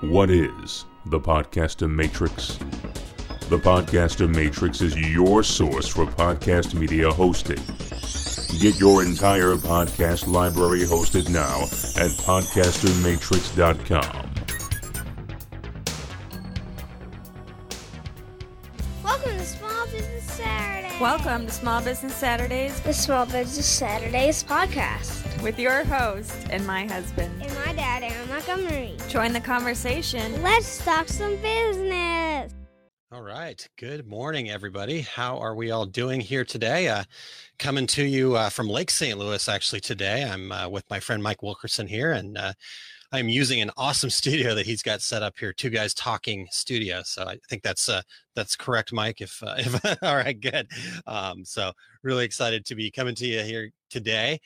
What is the Podcaster Matrix? The Podcaster Matrix is your source for podcast media hosting. Get your entire podcast library hosted now at podcastermatrix.com. Welcome to Small Business Saturday. Welcome to Small Business Saturdays the Small Business Saturdays podcast. with your host and my husband. And my dad, Aaron Montgomery. Join the conversation. Let's talk some business. All right. Good morning, everybody. How are we all doing here today? Uh, coming to you uh, from Lake St. Louis, actually, today. I'm uh, with my friend Mike Wilkerson here, and uh, I'm using an awesome studio that he's got set up here. Two guys talking studio. So I think that's uh, that's correct, Mike. If, uh, if all right, good. Um, so really excited to be coming to you here today.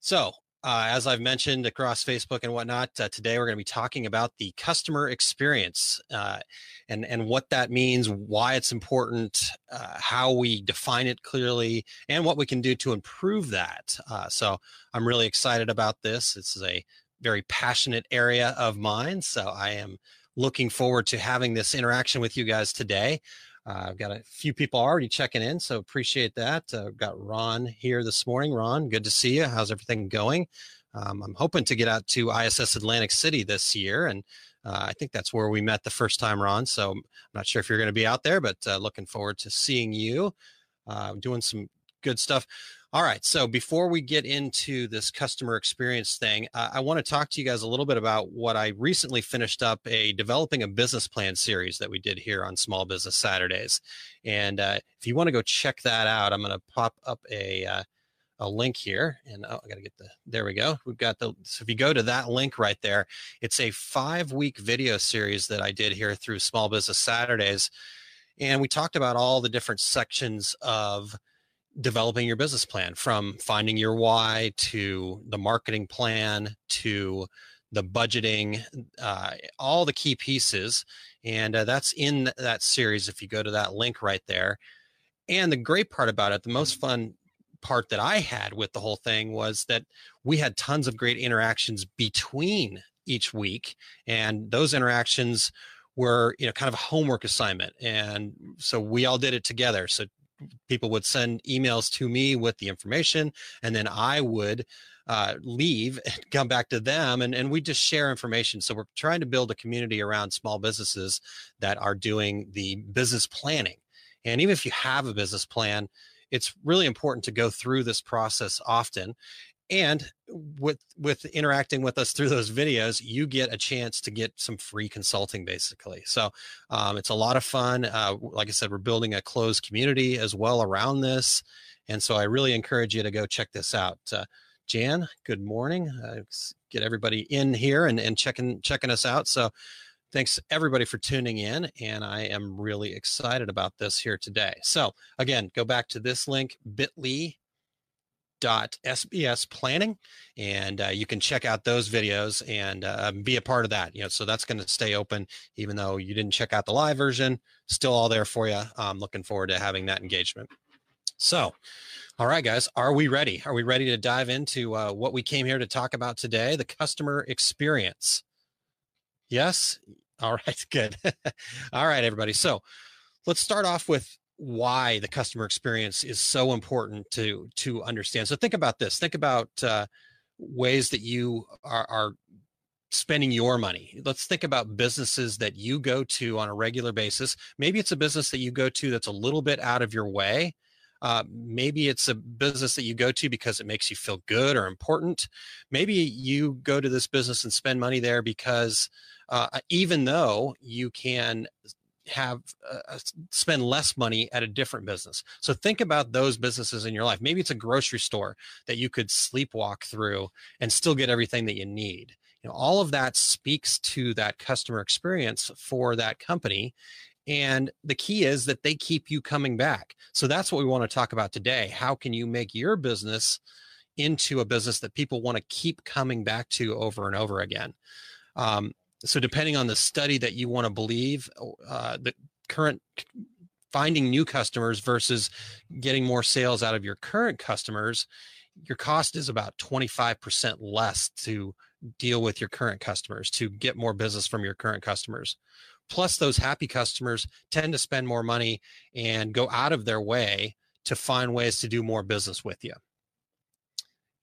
So uh, as I've mentioned across Facebook and whatnot, uh, today we're going to be talking about the customer experience uh, and and what that means, why it's important, uh, how we define it clearly, and what we can do to improve that. Uh, so I'm really excited about this. This is a very passionate area of mine, so I am looking forward to having this interaction with you guys today. Uh, I've got a few people already checking in, so appreciate that. Uh, got Ron here this morning. Ron, good to see you. How's everything going? Um, I'm hoping to get out to ISS Atlantic City this year, and uh, I think that's where we met the first time, Ron. So I'm not sure if you're going to be out there, but uh, looking forward to seeing you. Uh, doing some good stuff. All right. So before we get into this customer experience thing, uh, I want to talk to you guys a little bit about what I recently finished up a developing a business plan series that we did here on Small Business Saturdays. And uh, if you want to go check that out, I'm going to pop up a uh, a link here and oh, I got to get the there we go. We've got the so if you go to that link right there, it's a 5 week video series that I did here through Small Business Saturdays and we talked about all the different sections of developing your business plan from finding your why to the marketing plan to the budgeting uh, all the key pieces and uh, that's in that series if you go to that link right there. And the great part about it the most fun part that i had with the whole thing was that we had tons of great interactions between each week and those interactions were you know kind of a homework assignment and so we all did it together. So people would send emails to me with the information and then i would uh, leave and come back to them and, and we just share information. So we're trying to build a community around small businesses that are doing the business planning. And even if you have a business plan it's really important to go through this process often and with with interacting with us through those videos you get a chance to get some free consulting basically. So um, it's a lot of fun uh, like i said we're building a closed community as well around this and so i really encourage you to go check this out. Uh, jan good morning. Uh, get everybody in here and, and checking checking us out. So thanks everybody for tuning in and i am really excited about this here today. So again go back to this link bit.ly sbs planning and uh, you can check out those videos and uh, be a part of that you know so that's going to stay open even though you didn't check out the live version still all there for you i'm looking forward to having that engagement. So all right guys are we ready? Are we ready to dive into uh, what we came here to talk about today? The customer experience. Yes? All right good. All right everybody. So let's start off with why the customer experience is so important to to understand. So think about this think about uh, ways that you are, are spending your money. Let's think about businesses that you go to on a regular basis. Maybe it's a business that you go to that's a little bit out of your way. Uh, maybe it's a business that you go to because it makes you feel good or important. Maybe you go to this business and spend money there because uh, even though you can have uh, spend less money at a different business. So think about those businesses in your life. Maybe it's a grocery store that you could sleepwalk through and still get everything that you need. You know, all of that speaks to that customer experience for that company. And the key is that they keep you coming back. So that's what we want to talk about today. How can you make your business into a business that people want to keep coming back to over and over again? Um, so depending on the study that you want to believe uh, the current finding new customers versus getting more sales out of your current customers your cost is about 25% less to deal with your current customers, to get more business from your current customers. Plus, those happy customers tend to spend more money and go out of their way to find ways to do more business with you.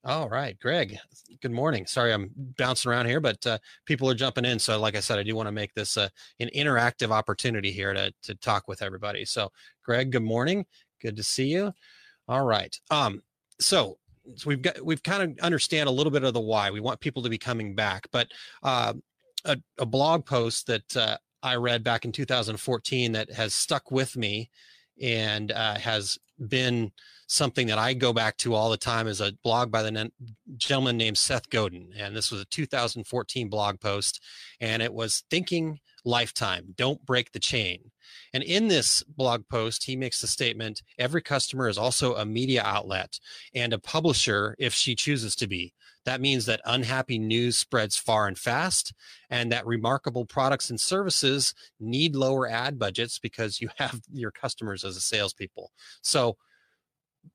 All right, Greg. Good morning. Sorry, I'm bouncing around here, but uh, people are jumping in. So, like I said, I do want to make this uh, an interactive opportunity here to to talk with everybody. So, Greg, good morning. Good to see you. All right. Um. So, so we've got we've kind of understand a little bit of the why. We want people to be coming back, but uh, a, a blog post that uh, I read back in 2014 that has stuck with me and uh, has been something that I go back to all the time is a blog by the gentleman named Seth Godin. And this was a 2014 blog post, and it was Thinking Lifetime Don't Break the Chain. And in this blog post, he makes the statement every customer is also a media outlet and a publisher if she chooses to be. That means that unhappy news spreads far and fast, and that remarkable products and services need lower ad budgets because you have your customers as a salespeople. So,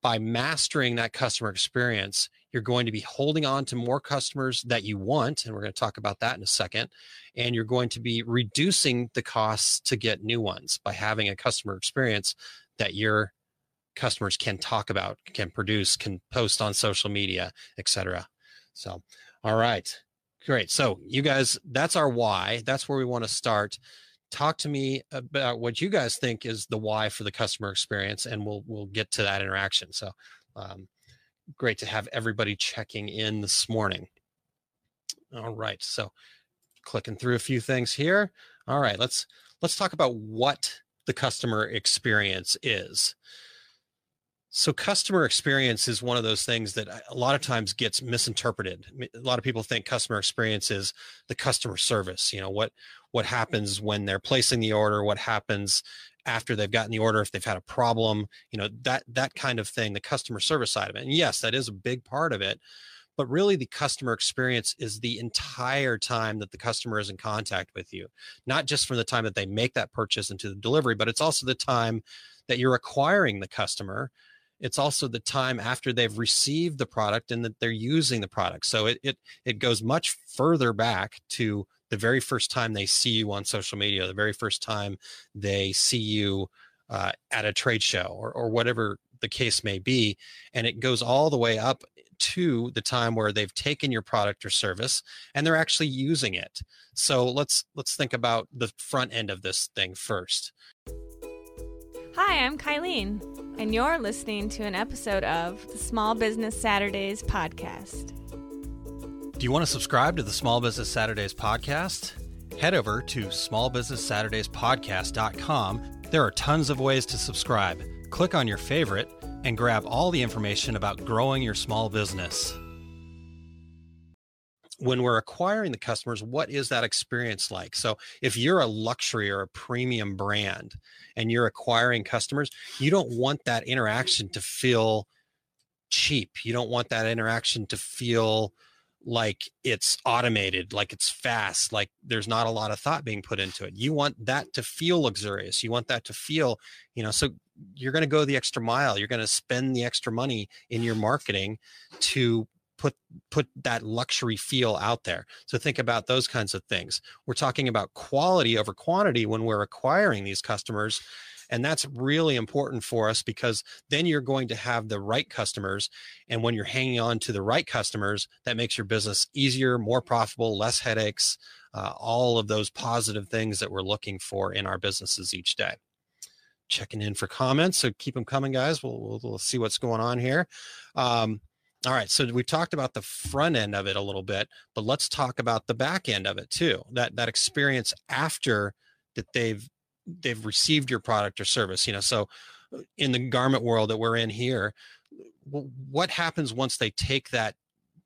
by mastering that customer experience, you're going to be holding on to more customers that you want. And we're going to talk about that in a second. And you're going to be reducing the costs to get new ones by having a customer experience that your customers can talk about, can produce, can post on social media, etc. So, all right, great. So, you guys, that's our why. That's where we want to start. Talk to me about what you guys think is the why for the customer experience, and we'll we'll get to that interaction. So, um, great to have everybody checking in this morning. All right, so clicking through a few things here. All right, let's let's talk about what the customer experience is. So customer experience is one of those things that a lot of times gets misinterpreted. A lot of people think customer experience is the customer service. You know what what happens when they're placing the order, what happens after they've gotten the order, if they've had a problem, you know that that kind of thing. The customer service side of it, and yes, that is a big part of it. But really, the customer experience is the entire time that the customer is in contact with you, not just from the time that they make that purchase into the delivery, but it's also the time that you're acquiring the customer it's also the time after they've received the product and that they're using the product. So it it, it goes much further back to the very first time they see you on social media the very first time they see you uh, at a trade show or, or whatever the case may be. And it goes all the way up to the time where they've taken your product or service and they're actually using it. So let's let's think about the front end of this thing first. Hi, I'm Kylene, and you're listening to an episode of the Small Business Saturdays podcast. Do you want to subscribe to the Small Business Saturdays podcast? Head over to smallbusinesssaturdayspodcast.com. There are tons of ways to subscribe. Click on your favorite and grab all the information about growing your small business when we're acquiring the customers, what is that experience like? So if you're a luxury or a premium brand and you're acquiring customers, you don't want that interaction to feel cheap. You don't want that interaction to feel like it's automated, like it's fast, like there's not a lot of thought being put into it. You want that to feel luxurious. You want that to feel, you know, so you're going to go the extra mile. You're going to spend the extra money in your marketing to put put that luxury feel out there. So think about those kinds of things. We're talking about quality over quantity when we're acquiring these customers and that's really important for us because then you're going to have the right customers and when you're hanging on to the right customers that makes your business easier more profitable less headaches uh, all of those positive things that we're looking for in our businesses each day. Checking in for comments so keep them coming guys. We'll, we'll, we'll see what's going on here. Um, all right, so we talked about the front end of it a little bit, but let's talk about the back end of it too. That that experience after that they've they've received your product or service. You know, so uh, in the garment world that we're in here, what happens once they take that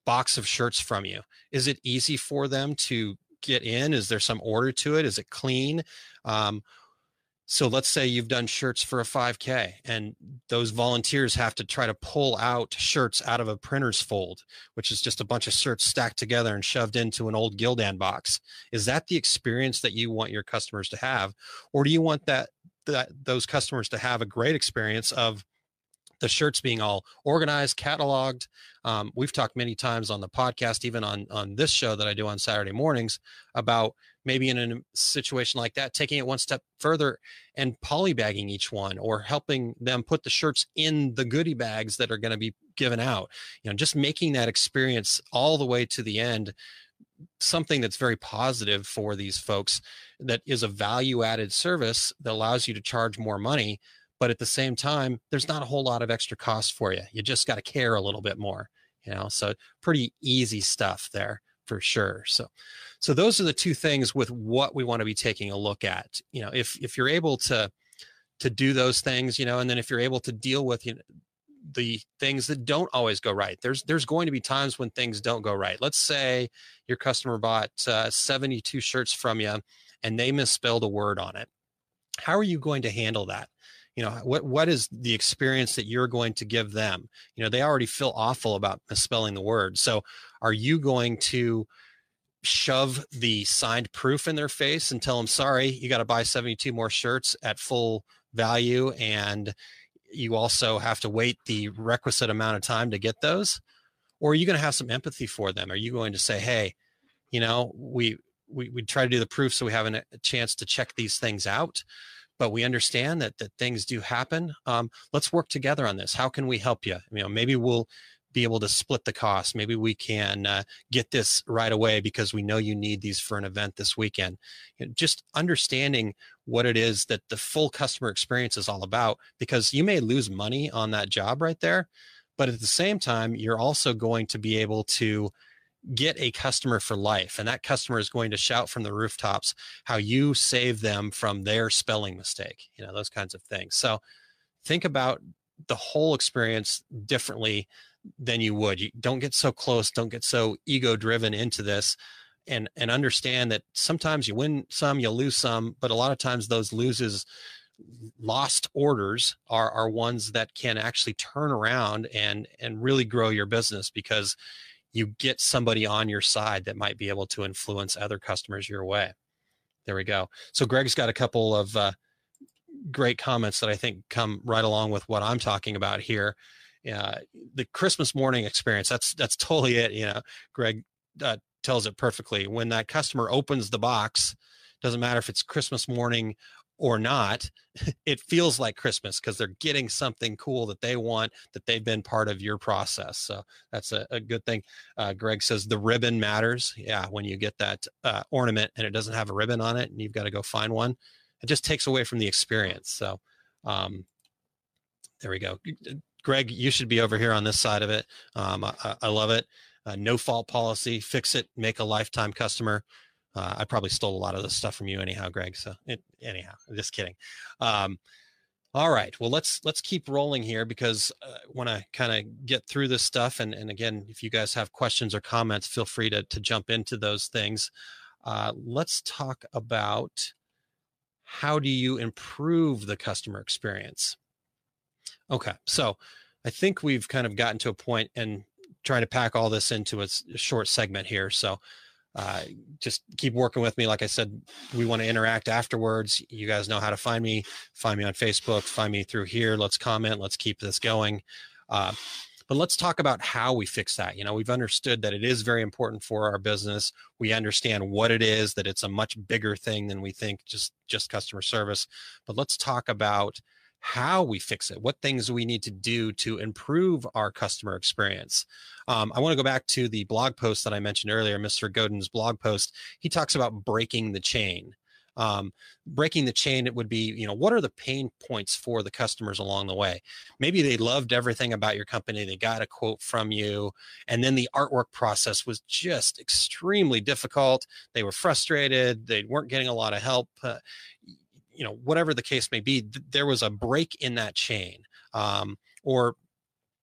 box of shirts from you? Is it easy for them to get in? Is there some order to it? Is it clean? Um, so let's say you've done shirts for a 5K and those volunteers have to try to pull out shirts out of a printer's fold, which is just a bunch of shirts stacked together and shoved into an old Gildan box. Is that the experience that you want your customers to have? Or do you want that, that those customers to have a great experience of the shirts being all organized, cataloged. Um, we've talked many times on the podcast, even on on this show that I do on Saturday mornings, about maybe in a situation like that, taking it one step further and polybagging each one, or helping them put the shirts in the goodie bags that are going to be given out. You know, just making that experience all the way to the end something that's very positive for these folks that is a value added service that allows you to charge more money but at the same time there's not a whole lot of extra cost for you you just got to care a little bit more you know? So pretty easy stuff there for sure. So so those are the two things with what we want to be taking a look at you know if if you're able to to do those things you know and then if you're able to deal with you know, the things that don't always go right there's there's going to be times when things don't go right. Let's say your customer bought uh, 72 shirts from you and they misspelled a word on it. How are you going to handle that you know what what is the experience that you're going to give them? You know they already feel awful about misspelling the word. So are you going to shove the signed proof in their face and tell them sorry you got to buy 72 more shirts at full value and you also have to wait the requisite amount of time to get those? Or are you going to have some empathy for them? Are you going to say hey you know we we, we try to do the proof so we have an, a chance to check these things out but we understand that that things do happen um, let's work together on this. How can we help you you know maybe we'll be able to split the cost. Maybe we can uh, get this right away because we know you need these for an event this weekend. You know, just understanding what it is that the full customer experience is all about because you may lose money on that job right there but at the same time you're also going to be able to get a customer for life and that customer is going to shout from the rooftops how you save them from their spelling mistake you know those kinds of things. So think about the whole experience differently than you would. You don't get so close don't get so ego driven into this and and understand that sometimes you win some you lose some but a lot of times those loses lost orders are are ones that can actually turn around and and really grow your business because you get somebody on your side that might be able to influence other customers your way. There we go. So Greg's got a couple of uh, great comments that I think come right along with what I'm talking about here. Uh, the Christmas morning experience. That's that's totally it. You know, Greg uh, tells it perfectly. When that customer opens the box, doesn't matter if it's Christmas morning or not, it feels like Christmas because they're getting something cool that they want that they've been part of your process. So that's a, a good thing. Uh, Greg says the ribbon matters. Yeah, when you get that uh, ornament and it doesn't have a ribbon on it and you've got to go find one, it just takes away from the experience. So um, there we go. Greg, you should be over here on this side of it. Um, I, I, love it. Uh, no fault policy, fix it, make a lifetime customer. Uh, I probably stole a lot of this stuff from you anyhow, Greg. So it, anyhow, just kidding. Um, all right. Well, let's let's keep rolling here because I uh, want to kind of get through this stuff. And and again, if you guys have questions or comments, feel free to to jump into those things. Uh, let's talk about how do you improve the customer experience. Okay, so I think we've kind of gotten to a point and trying to pack all this into a short segment here. So uh, just keep working with me. Like I said, we want to interact afterwards. You guys know how to find me. Find me on Facebook. Find me through here. Let's comment. Let's keep this going. Uh, but let's talk about how we fix that. You know, we've understood that it is very important for our business. We understand what it is. That it's a much bigger thing than we think. Just just customer service. But let's talk about how we fix it, what things we need to do to improve our customer experience. Um, I want to go back to the blog post that I mentioned earlier, Mr. Godin's blog post. He talks about breaking the chain. Um, breaking the chain, it would be, you know, what are the pain points for the customers along the way? Maybe they loved everything about your company. They got a quote from you, and then the artwork process was just extremely difficult. They were frustrated. They weren't getting a lot of help. Uh, you know whatever the case may be th- there was a break in that chain um, or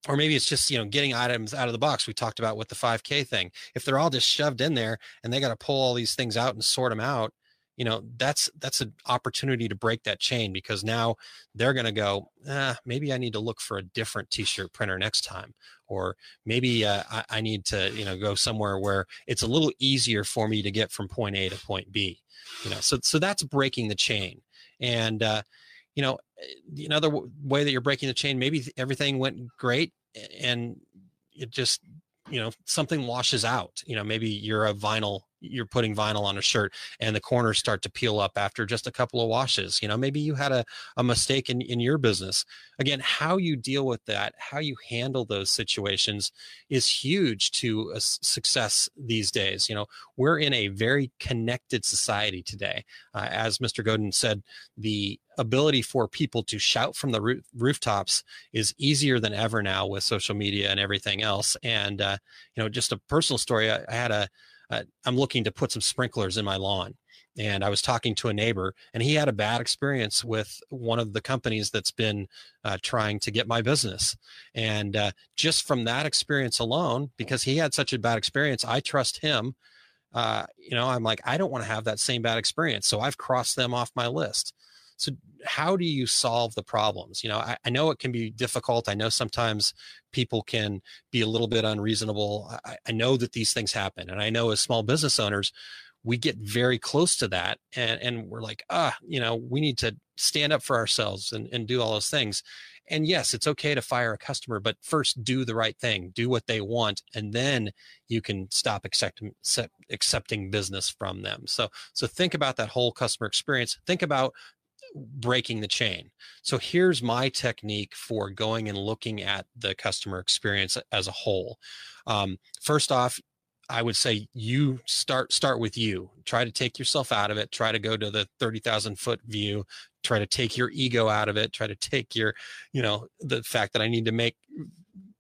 or maybe it's just you know getting items out of the box. We talked about with the 5k thing. If they're all just shoved in there and they got to pull all these things out and sort them out you know that's that's an opportunity to break that chain because now they're going to go ah, maybe i need to look for a different t-shirt printer next time or maybe uh, I, I need to you know go somewhere where it's a little easier for me to get from point a to point b you know? So so that's breaking the chain and uh, you know another way that you're breaking the chain maybe everything went great and it just you know something washes out you know maybe you're a vinyl you're putting vinyl on a shirt and the corners start to peel up after just a couple of washes you know maybe you had a, a mistake in, in your business. Again how you deal with that how you handle those situations is huge to success these days you know. We're in a very connected society today. Uh, as mr godin said the ability for people to shout from the roof, rooftops is easier than ever now with social media and everything else. And uh, you know just a personal story I, I had a uh, I'm looking to put some sprinklers in my lawn. And I was talking to a neighbor, and he had a bad experience with one of the companies that's been uh, trying to get my business. And uh, just from that experience alone, because he had such a bad experience, I trust him. Uh, you know, I'm like, I don't want to have that same bad experience. So I've crossed them off my list. So, how do you solve the problems? You know, I, I, know it can be difficult. I know sometimes people can be a little bit unreasonable. I, I know that these things happen. And I know as small business owners, we get very close to that and, and we're like, ah, you know, we need to stand up for ourselves and, and do all those things. And yes, it's okay to fire a customer, but first do the right thing, do what they want, and then you can stop accepting accepting business from them. So so think about that whole customer experience. Think about breaking the chain. So here's my technique for going and looking at the customer experience as a whole. Um, first off, I would say you start start with you. Try to take yourself out of it. Try to go to the thirty thousand foot view. Try to take your ego out of it. Try to take your, you know, the fact that I need to make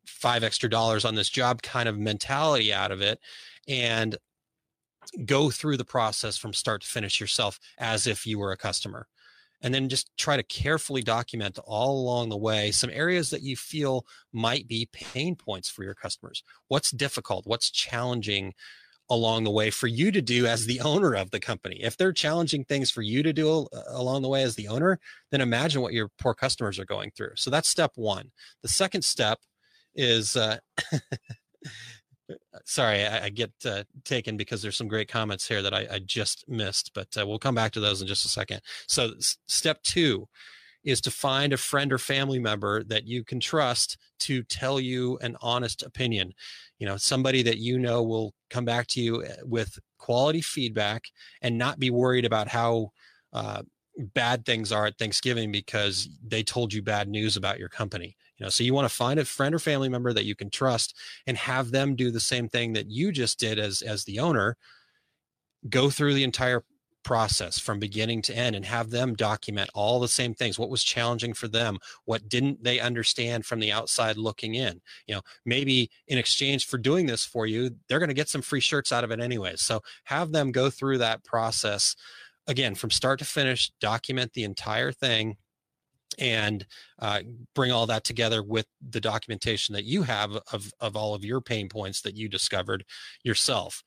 five extra dollars on this job kind of mentality out of it, and go through the process from start to finish yourself as if you were a customer and then just try to carefully document all along the way some areas that you feel might be pain points for your customers. What's difficult? What's challenging along the way for you to do as the owner of the company? If they're challenging things for you to do uh, along the way as the owner, then imagine what your poor customers are going through. So that's step one. The second step is uh, sorry, I, I get uh, taken because there's some great comments here that I, I just missed, but uh, we'll come back to those in just a second. So, s- step two is to find a friend or family member that you can trust to tell you an honest opinion. You know, somebody that you know will come back to you eh, with quality feedback and not be worried about how uh, bad things are at Thanksgiving because they told you bad news about your company. You know, so you want to find a friend or family member that you can trust and have them do the same thing that you just did as as the owner. Go through the entire process from beginning to end and have them document all the same things. What was challenging for them? What didn't they understand from the outside looking in? You know maybe in exchange for doing this for you they're going to get some free shirts out of it anyways so have them go through that process again from start to finish document the entire thing and uh, bring all that together with the documentation that you have of, of all of your pain points that you discovered yourself.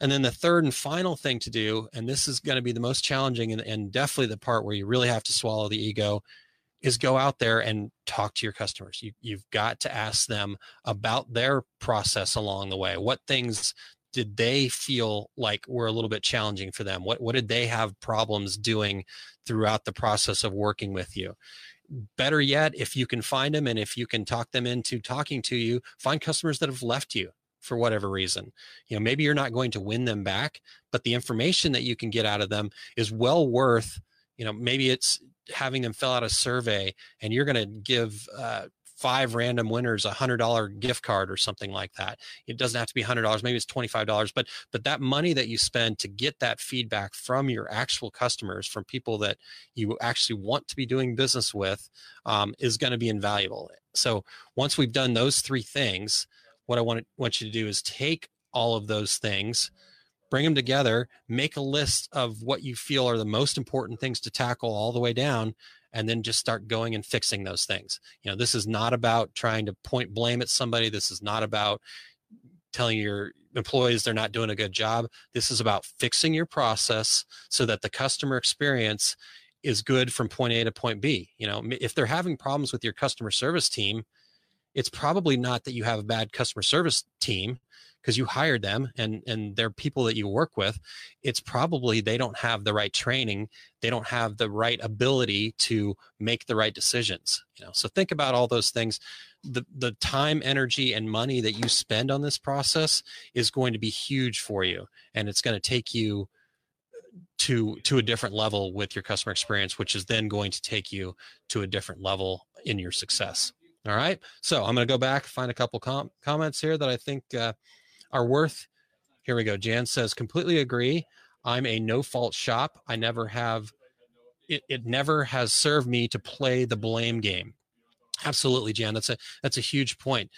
And then the third and final thing to do, and this is going to be the most challenging and, and definitely the part where you really have to swallow the ego, is go out there and talk to your customers. You, you've got to ask them about their process along the way. What things did they feel like were a little bit challenging for them? What what did they have problems doing throughout the process of working with you? Better yet, if you can find them and if you can talk them into talking to you, find customers that have left you for whatever reason. You know, maybe you're not going to win them back, but the information that you can get out of them is well worth, you know, maybe it's having them fill out a survey and you're going to give uh, five random winners a hundred dollar gift card or something like that. It doesn't have to be hundred dollars maybe it's twenty five dollars but but that money that you spend to get that feedback from your actual customers from people that you actually want to be doing business with um, is going to be invaluable. So once we've done those three things what i want, want you to do is take all of those things bring them together make a list of what you feel are the most important things to tackle all the way down and then just start going and fixing those things. You know, this is not about trying to point blame at somebody. This is not about telling your employees they're not doing a good job. This is about fixing your process so that the customer experience is good from point A to point B. You know, if they're having problems with your customer service team, it's probably not that you have a bad customer service team because you hired them and and they're people that you work with. It's probably they don't have the right training they don't have the right ability to make the right decisions you know? So think about all those things. The the time energy and money that you spend on this process is going to be huge for you and it's going to take you to to a different level with your customer experience which is then going to take you to a different level in your success all right so i'm going to go back find a couple com- comments here that i think uh, are worth here we go jan says completely agree i'm a no fault shop i never have it, it never has served me to play the blame game. Absolutely jan that's a that's a huge point.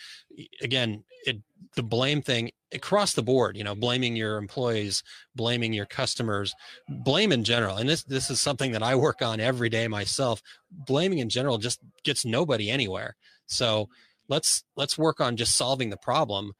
Again it the blame thing across the board you know blaming your employees blaming your customers blame in general and this this is something that i work on every day myself blaming in general just gets nobody anywhere so let's let's work on just solving the problem.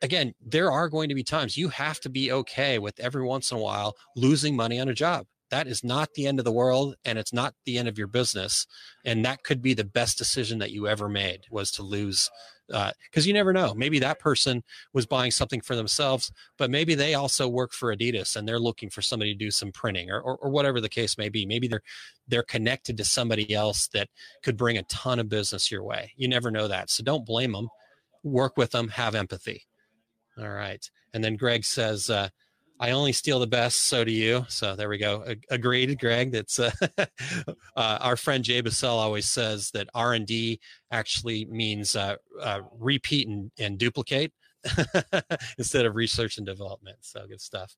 Again there are going to be times you have to be okay with every once in a while losing money on a job. That is not the end of the world and it's not the end of your business. And that could be the best decision that you ever made was to lose because uh, you never know. Maybe that person was buying something for themselves but maybe they also work for adidas and they're looking for somebody to do some printing or, or, or whatever the case may be. Maybe they're they're connected to somebody else that could bring a ton of business your way. You never know that. So don't blame them work with them have empathy. All right. And then greg says uh, I only steal the best, so do you. So there we go. Agreed, Greg. That's uh, uh, our friend Jay Busselle always says that R and D actually means uh, uh repeat and, and duplicate instead of research and development. So good stuff.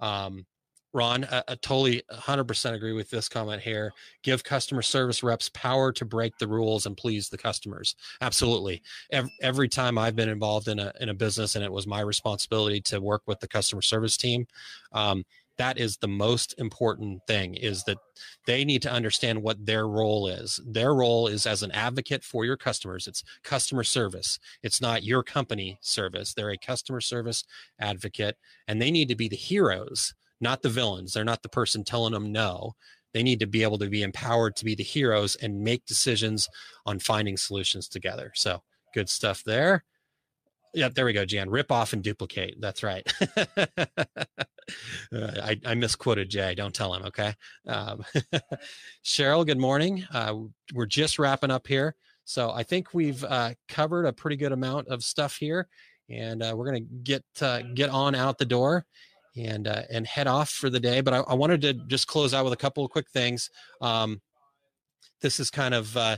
Um, Ron, I, I totally 100% agree with this comment here. Give customer service reps power to break the rules and please the customers. Absolutely. Every, every time I've been involved in a, in a business and it was my responsibility to work with the customer service team, um, that is the most important thing is that they need to understand what their role is their role is as an advocate for your customers it's customer service it's not your company service they're a customer service advocate and they need to be the heroes not the villains. They're not the person telling them no. They need to be able to be empowered to be the heroes and make decisions on finding solutions together. So good stuff there. Yeah, there we go, Jan. Rip off and duplicate. That's right. Uh, I, I, misquoted Jay. Don't tell him, okay? Um, Cheryl, good morning. Uh, we're just wrapping up here. So I think we've uh, covered a pretty good amount of stuff here, and uh, we're going to get uh, get on out the door and uh, and head off for the day. But I, I, wanted to just close out with a couple of quick things. Um, this is kind of uh,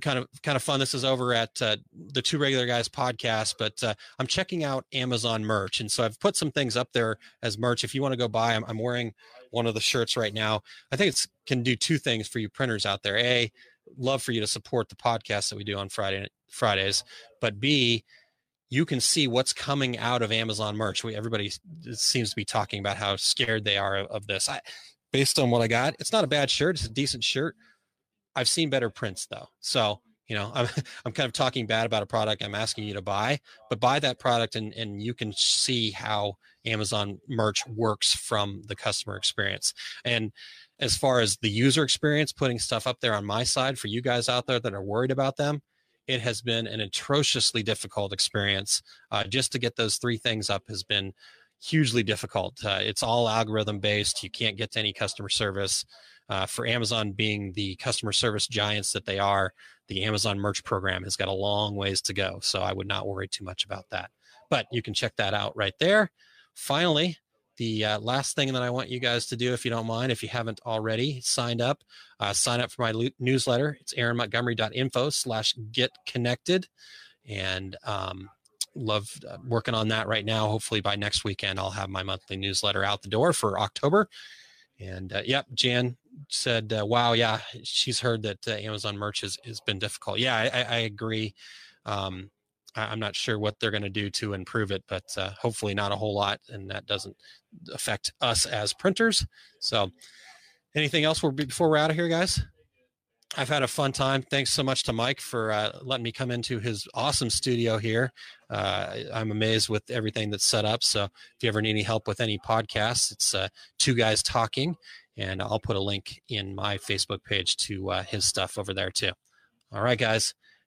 kind of kind of fun. This is over at uh, the Two Regular Guys podcast, but uh, I'm checking out Amazon merch, and so I've put some things up there as merch. If you want to go buy, I'm, I'm wearing one of the shirts right now. I think it's can do two things for you printers out there. A, love for you to support the podcast that we do on Friday Fridays, but B, you can see what's coming out of Amazon merch. We everybody seems to be talking about how scared they are of, this. I, based on what I got, it's not a bad shirt. It's a decent shirt. I've seen better prints though, so you know I'm I'm kind of talking bad about a product I'm asking you to buy, but buy that product and and you can see how Amazon merch works from the customer experience and as far as the user experience putting stuff up there on my side for you guys out there that are worried about them it has been an atrociously difficult experience. Uh, just to get those three things up has been hugely difficult. Uh, it's all algorithm based. You can't get to any customer service. Uh, for Amazon being the customer service giants that they are, the Amazon merch program has got a long ways to go. So I would not worry too much about that. But you can check that out right there. Finally, the uh, last thing that I want you guys to do, if you don't mind, if you haven't already signed up, uh, sign up for my lo- newsletter. It's aaronmontgomery.info slash get connected. And um, love uh, working on that right now. Hopefully by next weekend, I'll have my monthly newsletter out the door for October. And uh, yep, Jan said, uh, wow, yeah, she's heard that uh, Amazon merch has, has been difficult. Yeah, I, I agree. Um, I'm not sure what they're going to do to improve it, but uh, hopefully not a whole lot, and that doesn't affect us as printers. So, anything else before we're out of here, guys? I've had a fun time. Thanks so much to Mike for uh, letting me come into his awesome studio here. Uh, I'm amazed with everything that's set up. So, if you ever need any help with any podcasts, it's uh, two guys talking, and I'll put a link in my Facebook page to uh, his stuff over there too. All right, guys.